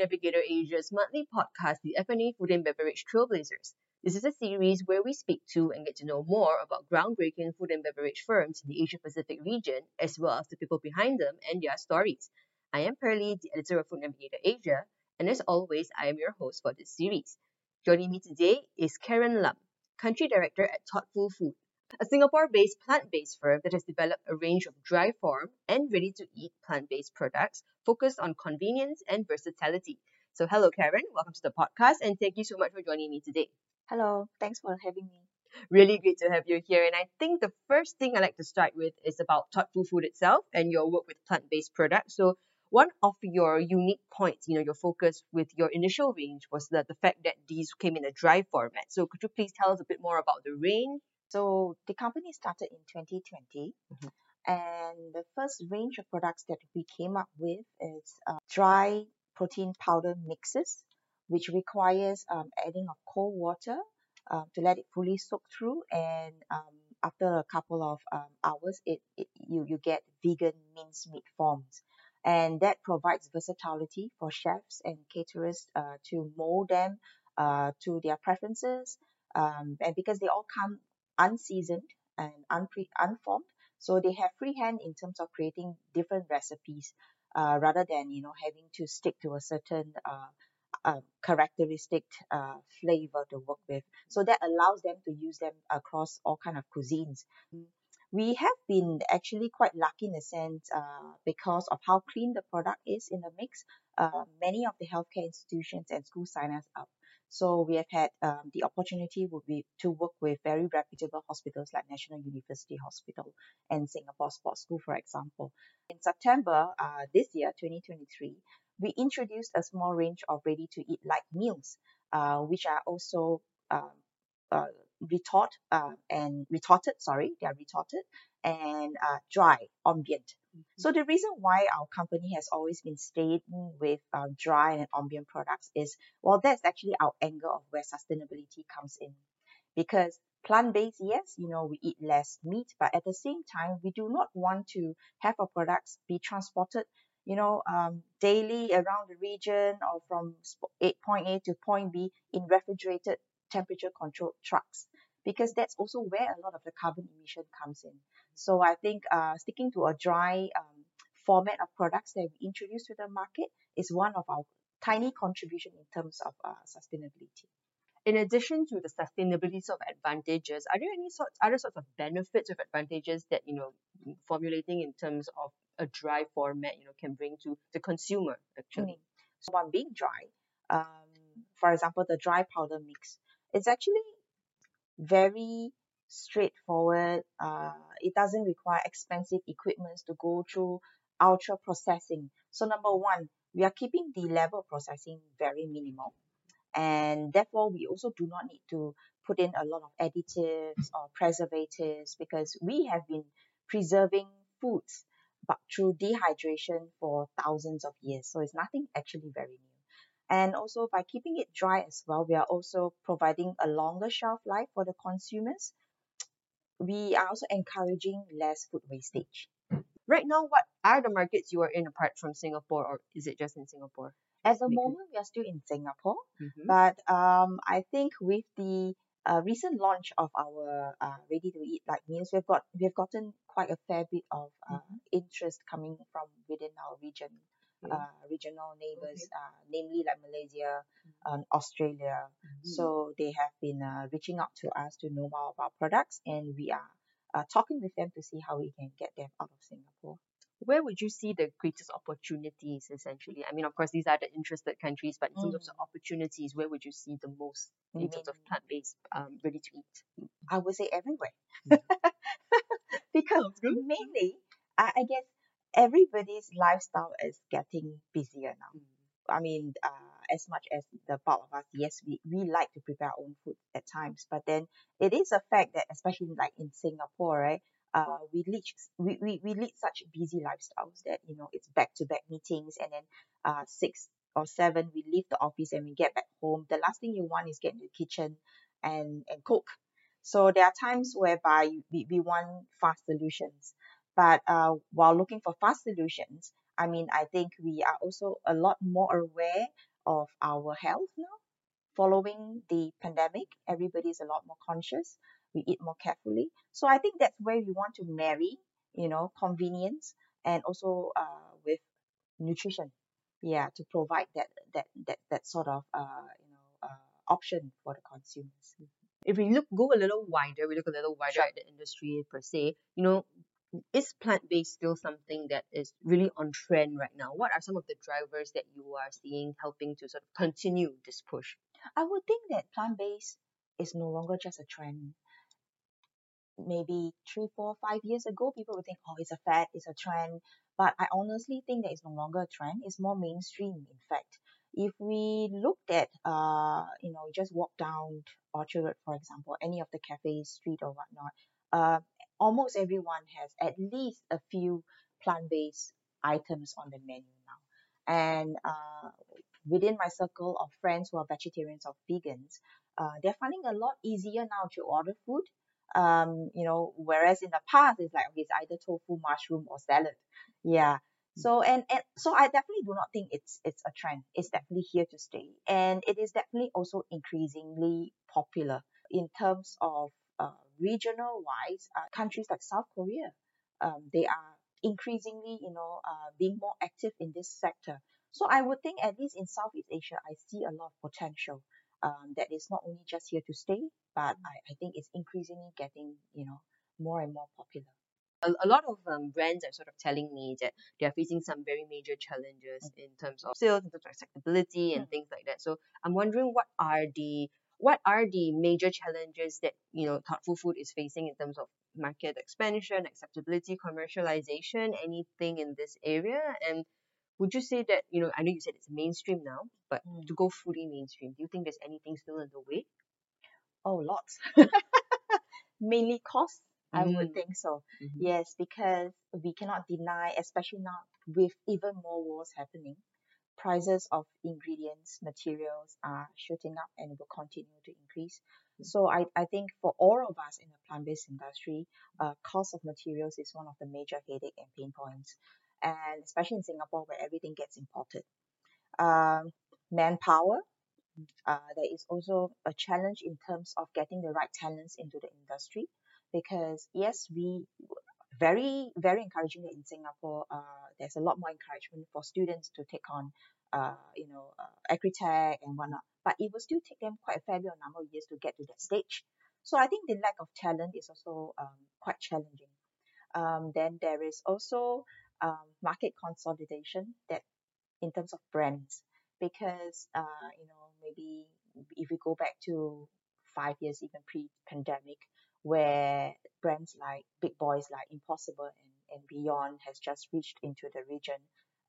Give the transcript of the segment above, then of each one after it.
Navigator Asia's monthly podcast, the F&B Food and Beverage Trailblazers. This is a series where we speak to and get to know more about groundbreaking food and beverage firms in the Asia Pacific region, as well as the people behind them and their stories. I am Pearly, the editor of Food Navigator Asia, and as always, I am your host for this series. Joining me today is Karen Lam, Country Director at Thoughtful Food, a Singapore based plant based firm that has developed a range of dry form and ready to eat plant based products focused on convenience and versatility. So, hello, Karen. Welcome to the podcast, and thank you so much for joining me today. Hello, thanks for having me. Really great to have you here. And I think the first thing I like to start with is about Thoughtful Food itself and your work with plant based products. So, one of your unique points, you know, your focus with your initial range was that the fact that these came in a dry format. So, could you please tell us a bit more about the range so the company started in 2020, mm-hmm. and the first range of products that we came up with is uh, dry protein powder mixes, which requires um, adding of cold water uh, to let it fully soak through, and um, after a couple of um, hours, it, it you you get vegan mincemeat forms and that provides versatility for chefs and caterers uh, to mold them uh, to their preferences. Um, and because they all come unseasoned and unpre- unformed. So they have free hand in terms of creating different recipes uh, rather than you know having to stick to a certain uh, uh, characteristic uh, flavor to work with. So that allows them to use them across all kind of cuisines. We have been actually quite lucky in a sense uh, because of how clean the product is in the mix. Uh, many of the healthcare institutions and schools sign us up so we have had um, the opportunity would be to work with very reputable hospitals like National University Hospital and Singapore Sports School, for example. In September uh, this year, 2023, we introduced a small range of ready-to-eat light meals, uh, which are also um, uh, retort uh, and retorted, sorry, they are retorted and uh, dry, ambient. Mm-hmm. So the reason why our company has always been staying with uh, dry and ambient products is, well, that's actually our angle of where sustainability comes in. Because plant-based, yes, you know, we eat less meat, but at the same time, we do not want to have our products be transported, you know, um, daily around the region or from point A to point B in refrigerated temperature controlled trucks because that's also where a lot of the carbon emission comes in. So I think uh, sticking to a dry um, format of products that we introduce to the market is one of our tiny contribution in terms of uh, sustainability. In addition to the sustainability sort of advantages, are there any sorts other sorts of benefits or advantages that you know formulating in terms of a dry format you know can bring to the consumer actually? Mm. So one being dry, um, for example, the dry powder mix, it's actually very straightforward. Uh, it doesn't require expensive equipment to go through ultra processing. So number one, we are keeping the level of processing very minimal. And therefore, we also do not need to put in a lot of additives or preservatives because we have been preserving foods but through dehydration for thousands of years. So it's nothing actually very new. And also by keeping it dry as well, we are also providing a longer shelf life for the consumers. We are also encouraging less food wastage. Right now, what are the markets you are in apart from Singapore, or is it just in Singapore? At the moment, we are still in Singapore, mm-hmm. but um, I think with the uh, recent launch of our uh, ready-to-eat like meals, we've got we've gotten quite a fair bit of uh, mm-hmm. interest coming from within our region uh, regional neighbors, okay. uh, namely like Malaysia, mm-hmm. um, Australia. Mm-hmm. So they have been uh, reaching out to us to know more about products, and we are uh, talking with them to see how we can get them out of Singapore. Where would you see the greatest opportunities essentially? I mean, of course, these are the interested countries, but in terms of mm. opportunities, where would you see the most in terms of plant based, um, ready to eat? I would say everywhere. Mm. because mainly, I, I guess everybody's lifestyle is getting busier now. Mm. I mean, uh, as much as the bulk of us, yes, we, we like to prepare our own food at times, but then it is a fact that, especially like in Singapore, right, uh, we lead we, we, we lead such busy lifestyles that you know it's back to back meetings, and then uh six or seven we leave the office and we get back home. The last thing you want is get in the kitchen and and cook. So there are times whereby we, we want fast solutions. But uh, while looking for fast solutions, I mean, I think we are also a lot more aware of our health now. Following the pandemic, everybody is a lot more conscious. We eat more carefully. So I think that's where we want to marry, you know, convenience and also uh, with nutrition. Yeah, to provide that that that that sort of uh, you know uh, option for the consumers. If we look go a little wider, we look a little wider Sure. at the industry per se, you know, is plant-based still something that is really on trend right now? What are some of the drivers that you are seeing helping to sort of continue this push? I would think that plant based is no longer just a trend. Maybe three, four, five years ago, people would think, oh, it's a fad, it's a trend. But I honestly think that it's no longer a trend. It's more mainstream, in fact. If we looked at, uh, you know, just walk down Orchard Road, for example, any of the cafes, street or whatnot, uh, almost everyone has at least a few plant-based items on the menu now. And uh, within my circle of friends who are vegetarians or vegans, uh, they're finding a lot easier now to order food. Um, you know, whereas in the past it's like okay, it's either tofu, mushroom, or salad. Yeah. So and, and so I definitely do not think it's it's a trend. It's definitely here to stay, and it is definitely also increasingly popular in terms of uh, regional wise. Uh, countries like South Korea, um, they are increasingly, you know, uh, being more active in this sector. So I would think at least in Southeast Asia, I see a lot of potential um, that is not only just here to stay, but I, I think it's increasingly getting, you know, more and more popular. a, a lot of um, brands are sort of telling me that they are facing some very major challenges in terms of sales, in terms of acceptability and Mm. things like that. So I'm wondering what are the what are the major challenges that you know thoughtful food is facing in terms of market expansion, acceptability, commercialization, anything in this area? And would you say that you know I know you said it's mainstream now, but Mm. to go fully mainstream, do you think there's anything still in the way? Oh, lots. Mainly cost, I would Mm. think so. Mhm. Yes, because we cannot deny, especially now with even more wars happening, prices of ingredients, materials are shooting up and will continue to increase. So I, I think for all of us in the plant-based industry, uh, cost of materials is one of the major headache and pain points, and especially in Singapore where everything gets imported. Um, manpower, uh, there is also a challenge in terms of getting the right talents into the industry because yes we very very encouraging that in singapore uh, there's a lot more encouragement for students to take on uh, you know uh, agri-tech and whatnot. But it will still take them quite a fair bit of number of years to get to that stage. So i think the lack of talent is also um, quite challenging. Um, then there is also um, market consolidation that in terms of brands. Because uh, you know maybe if we go back to five years even pre-pandemic where brands like big boys like impossible and, and beyond has just reached into the region.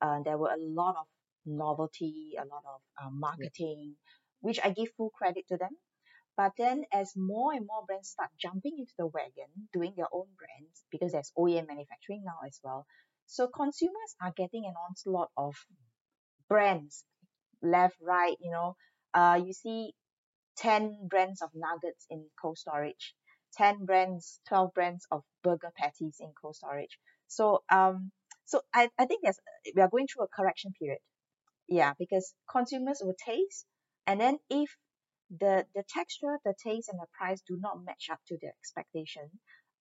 Uh, there were a lot of novelty a lot of uh, marketing which i give full credit to them. But then as more and more brands start jumping into the wagon doing their own brands because there's OEM manufacturing now as well so consumers are getting an onslaught of brands left right you know. Uh you see 10 brands of nuggets in cold storage 10 brands 12 brands of burger patties in cold storage. So um so i, I think there's we are going through a correction period. Yeah because consumers will taste and then if the the texture the taste and the price do not match up to their expectation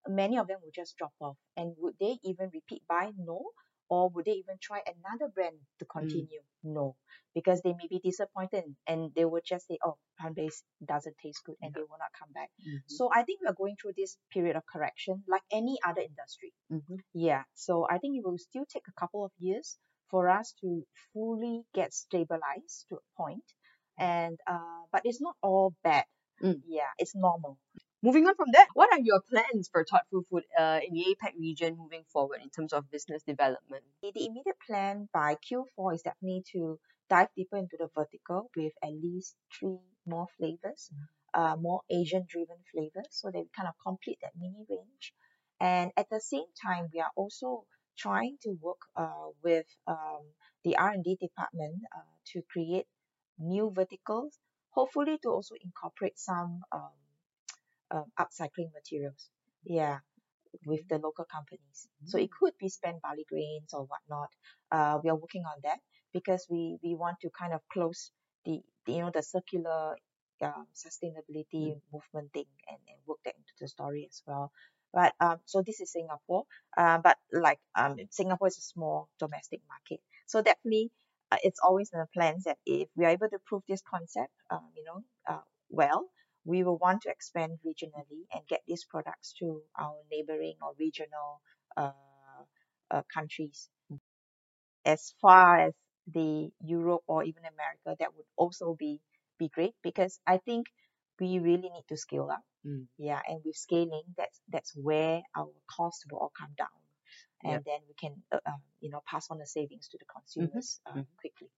many of them will just drop off. And would they even repeat buy? No or would they even try another brand to continue? No. Because they may be disappointed and they would just say oh plant-based doesn't taste good and they will not come back. Mhm. so i think we are going through this period of correction like any other industry. Mhm. yeah. So i think it will still take a couple of years for us to fully get stabilized to a point. And uh but it's not all bad. Mm. yeah it's normal Moving on from that, what are your plans for thoughtful food uh, in the APAC region moving forward in terms of business development? the the immediate plan by Q4 is definitely to dive deeper into the vertical with at least three more flavors, uh, more Asian driven flavors, so they kind of complete that mini range. And at the same time, we are also trying to work uh, with um, the R&D department uh, to create new verticals, hopefully to also incorporate some um, um, upcycling materials. Yeah, with the local companies. So it could be spent barley grains or whatnot. Uh, we are working on that because we, we want to kind of close the, the you know the circular uh, sustainability movement thing and, and work that into the story as well. But um, so this is Singapore. Uh, but like um, Singapore is a small domestic market, so definitely uh, it's always in the plans that if we are able to prove this concept, um, you know, uh, well, we will want to expand regionally and get these products to our neighboring or regional uh, uh, countries. As far as the Europe or even America, that would also be be great because I think we really need to scale up. Mm. Yeah, and with scaling, that's that's where our costs will all come down, and then we can uh, uh, you know pass on the savings to the consumers uh, mhm. quickly.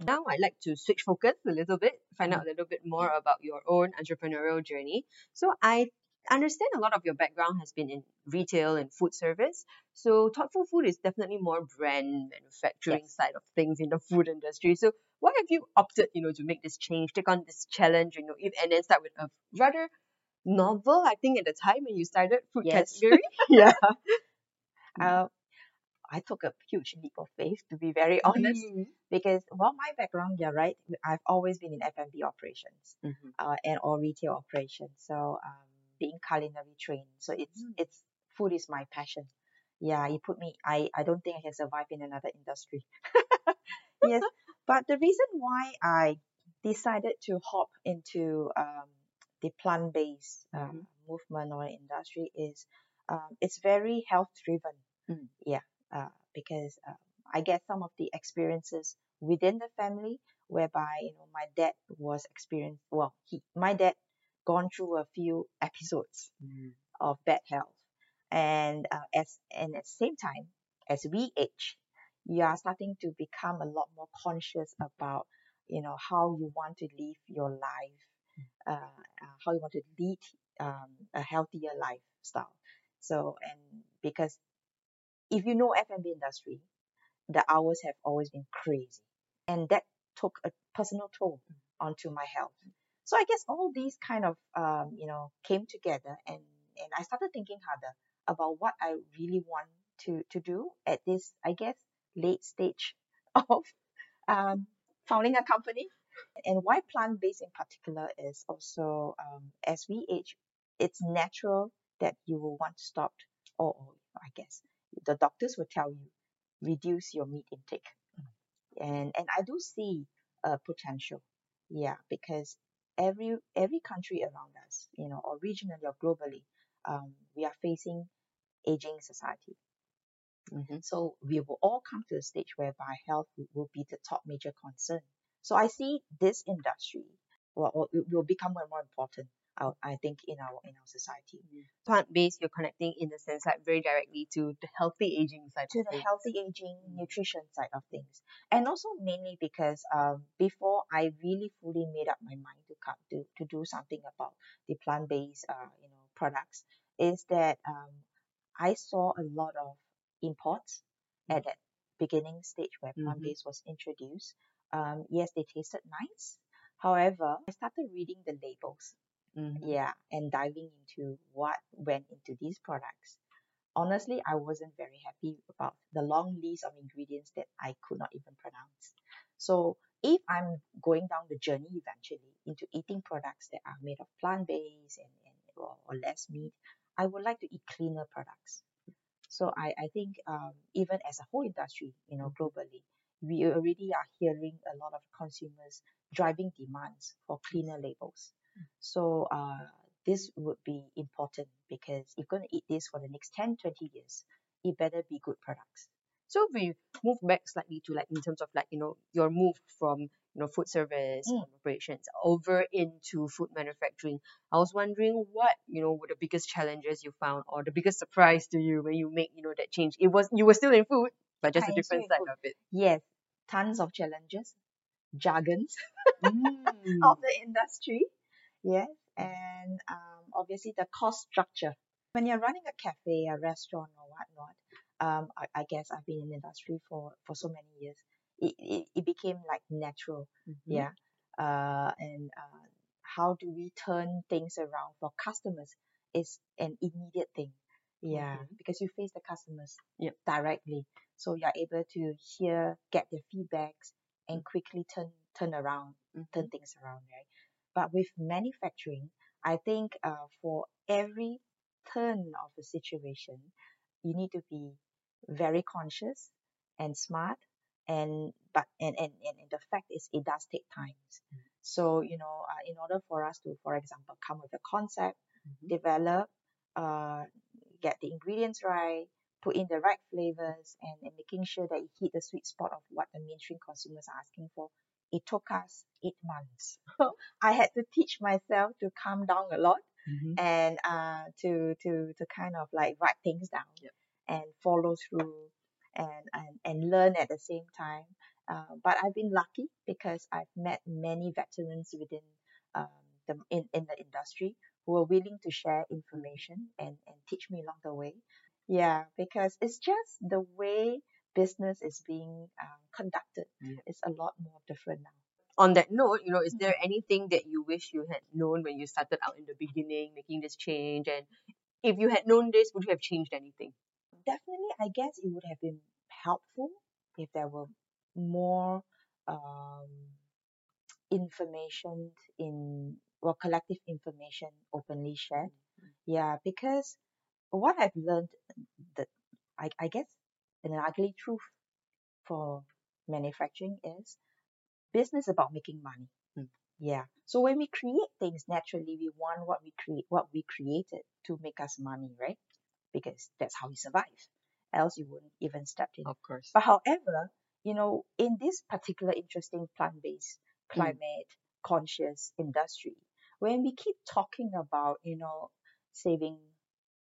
Now I'd like to switch focus a little bit, find out a little bit more about your own entrepreneurial journey. So I understand a lot of your background has been in retail and food service. So thoughtful food is definitely more brand manufacturing Yes. side of things in the food industry. So why have you opted, you know, to make this change, take on this challenge, you know, if, and then start with a rather novel, I think at the time when you started food Yes. category? yeah. Uh, I took a huge leap of faith, to be very honest, Mm. because well, my background, you're right, I've always been in F&B operations Mhm. uh, and or retail operations. So um, being culinary trained, so it's Mm. it's food is my passion. Yeah, you put me. I I don't think I can survive in another industry. yes, but the reason why I decided to hop into um, the plant-based uh, Mhm. movement or industry is um, it's very health driven. Mm. Yeah, uh, because uh, I get some of the experiences within the family whereby you know my dad was experienced well he my dad gone through a few episodes Mm. of bad health and uh, as and at the same time as we age you are starting to become a lot more conscious about you know how you want to live your life uh, uh, how you want to lead um, a healthier lifestyle so and because if you know F&B industry the hours have always been crazy. And that took a personal toll onto my health. So i guess all these kind of um, you know came together and and i started thinking harder about what i really want to to do at this i guess late stage of um, founding a company. And why plant-based in particular is also um, as we age it's natural that you will want to stop or, or i guess the doctors will tell you reduce your meat intake and and I do see a potential, yeah, because every every country around us, you know, or regionally or globally, um, we are facing aging society. Mhm. So we will all come to a stage whereby health will, be the top major concern. So I see this industry well, will become more and more important. Uh, I think in our in our society. Plant based, you're connecting in the sense like very directly to the healthy aging side to the things. healthy aging nutrition side of things. And also mainly because um, before i really fully made up my mind to come to, to do something about the plant-based uh, you know products is that um, i saw a lot of imports at that beginning stage where Mhm. plant-based was introduced. Um, yes they tasted nice. However i started reading the labels Mhm. yeah and diving into what went into these products. Honestly i wasn't very happy about the long list of ingredients that i could not even pronounce. So if i'm going down the journey eventually into eating products that are made of plant-based and, and or, or less meat i would like to eat cleaner products. So i, I think um, even as a whole industry you know globally we already are hearing a lot of consumers driving demands for cleaner labels so uh, this would be important because if you're going to eat this for the next 10, 20 years, it better be good products. So if we move back slightly to like in terms of like, you know, your move from, you know, food service Mm. operations over into food manufacturing. I was wondering what, you know, were the biggest challenges you found or the biggest surprise to you when you make, you know, that change. It was you were still in food, but just a I still different side food. of it. Yes, tons of challenges, jargons Mm. of the industry. Yes, and um, obviously the cost structure. When you're running a cafe, a restaurant, or whatnot, um, I, I guess I've been in the industry for, for so many years. It, it, it became like natural. Mhm. yeah uh, and uh, how do we turn things around for customers is an immediate thing yeah Mhm. because you face the customers Yep. directly so you're able to hear get their feedbacks and quickly turn turn around, Mhm. turn things around, right? But with manufacturing, I think uh, for every turn of the situation, you need to be very conscious and smart. And but and and, and, the fact is, it does take times. Mm. So you know, uh, in order for us to, for example, come with a concept, Mhm. develop, uh, get the ingredients right, put in the right flavors, and, and making sure that it hit the sweet spot of what the mainstream consumers are asking for. It took us eight months. I had to teach myself to calm down a lot Mhm. and uh, to to to kind of like write things down Yep. and follow through and, and and learn at the same time. Uh, but I've been lucky because I've met many veterans within um, the in, in the industry who are willing to share information and, and teach me along the way. Yeah, because it's just the way business is being um, conducted. It's a lot more different now. On that note, you know, is there anything that you wish you had known when you started out in the beginning, making this change? And if you had known this, would you have changed anything? definitely i guess it would have been helpful if there were more um, information in well collective information openly shared yeah because what i've learned that i, I guess an ugly truth for manufacturing is business about making money Mm. yeah so when we create things naturally we want what we create what we created to make us money right because that's how we survive else you wouldn't even step in Of course. but however, you know, in this particular interesting plant-based, climate conscious industry, when we keep talking about, you know, saving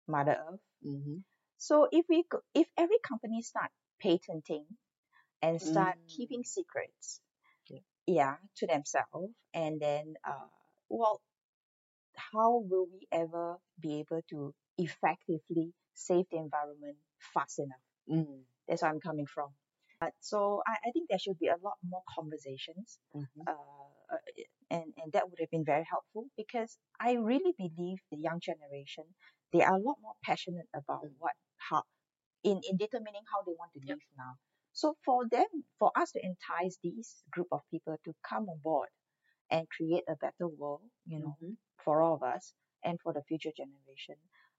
Mother Earth, Mm-hmm. So if we go, if every company start patenting and start Mm. keeping secrets, Yeah. yeah, to themselves, and then, uh, well, how will we ever be able to effectively save the environment fast enough? Mm. That's where I'm coming from. But so I, I think there should be a lot more conversations, Mhm. uh, uh, and and that would have been very helpful because I really believe the young generation they are a lot more passionate about Mm. what how in in determining how they want to Yep. live now. So for them, for us to entice these group of people to come on board and create a better world, you know, Mhm. for all of us and for the future generation,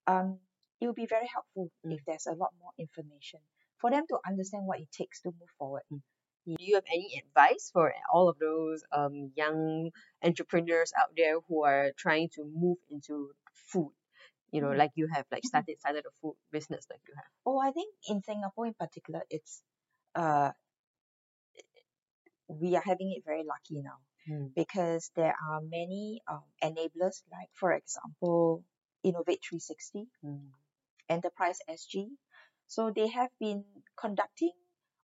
um, it will be very helpful Mm. if there's a lot more information for them to understand what it takes to move forward. Do you have any advice for all of those um, young entrepreneurs out there who are trying to move into food? You know, Mm. like you have like started started a food business like you have. Oh, I think in Singapore in particular, it's uh, we are having it very lucky now Mm. because there are many um, enablers, like for example, Innovate 360, Mm. Enterprise SG. So they have been conducting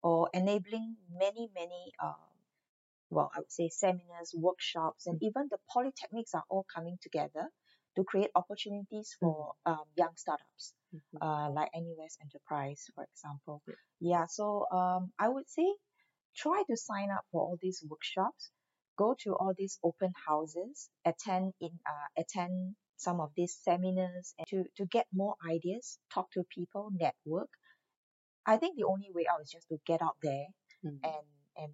or enabling many, many, um, well, I would say seminars, workshops, and even the polytechnics are all coming together to create opportunities for um, young startups, Mhm. uh, like NUS Enterprise, for example. Yeah. Yeah, so um, I would say try to sign up for all these workshops, go to all these open houses, attend in uh, attend some of these seminars and to, to get more ideas, talk to people, network. I think the only way out is just to get out there Mm. and and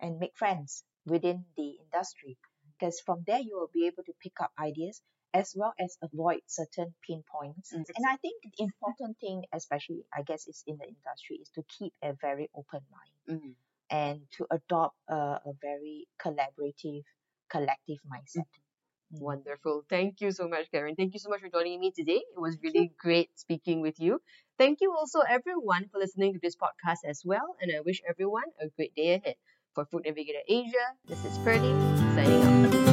and make friends within the industry because from there you will be able to pick up ideas as well as avoid certain pain points Mm. and i think the important thing especially i guess is in the industry is to keep a very open mind Mm. and to adopt a, a very collaborative collective mindset Mm. Wonderful. Thank you so much, Karen. Thank you so much for joining me today. It was really great speaking with you. Thank you also, everyone, for listening to this podcast as well. And I wish everyone a great day ahead. For Food Navigator Asia, this is Pearly signing out.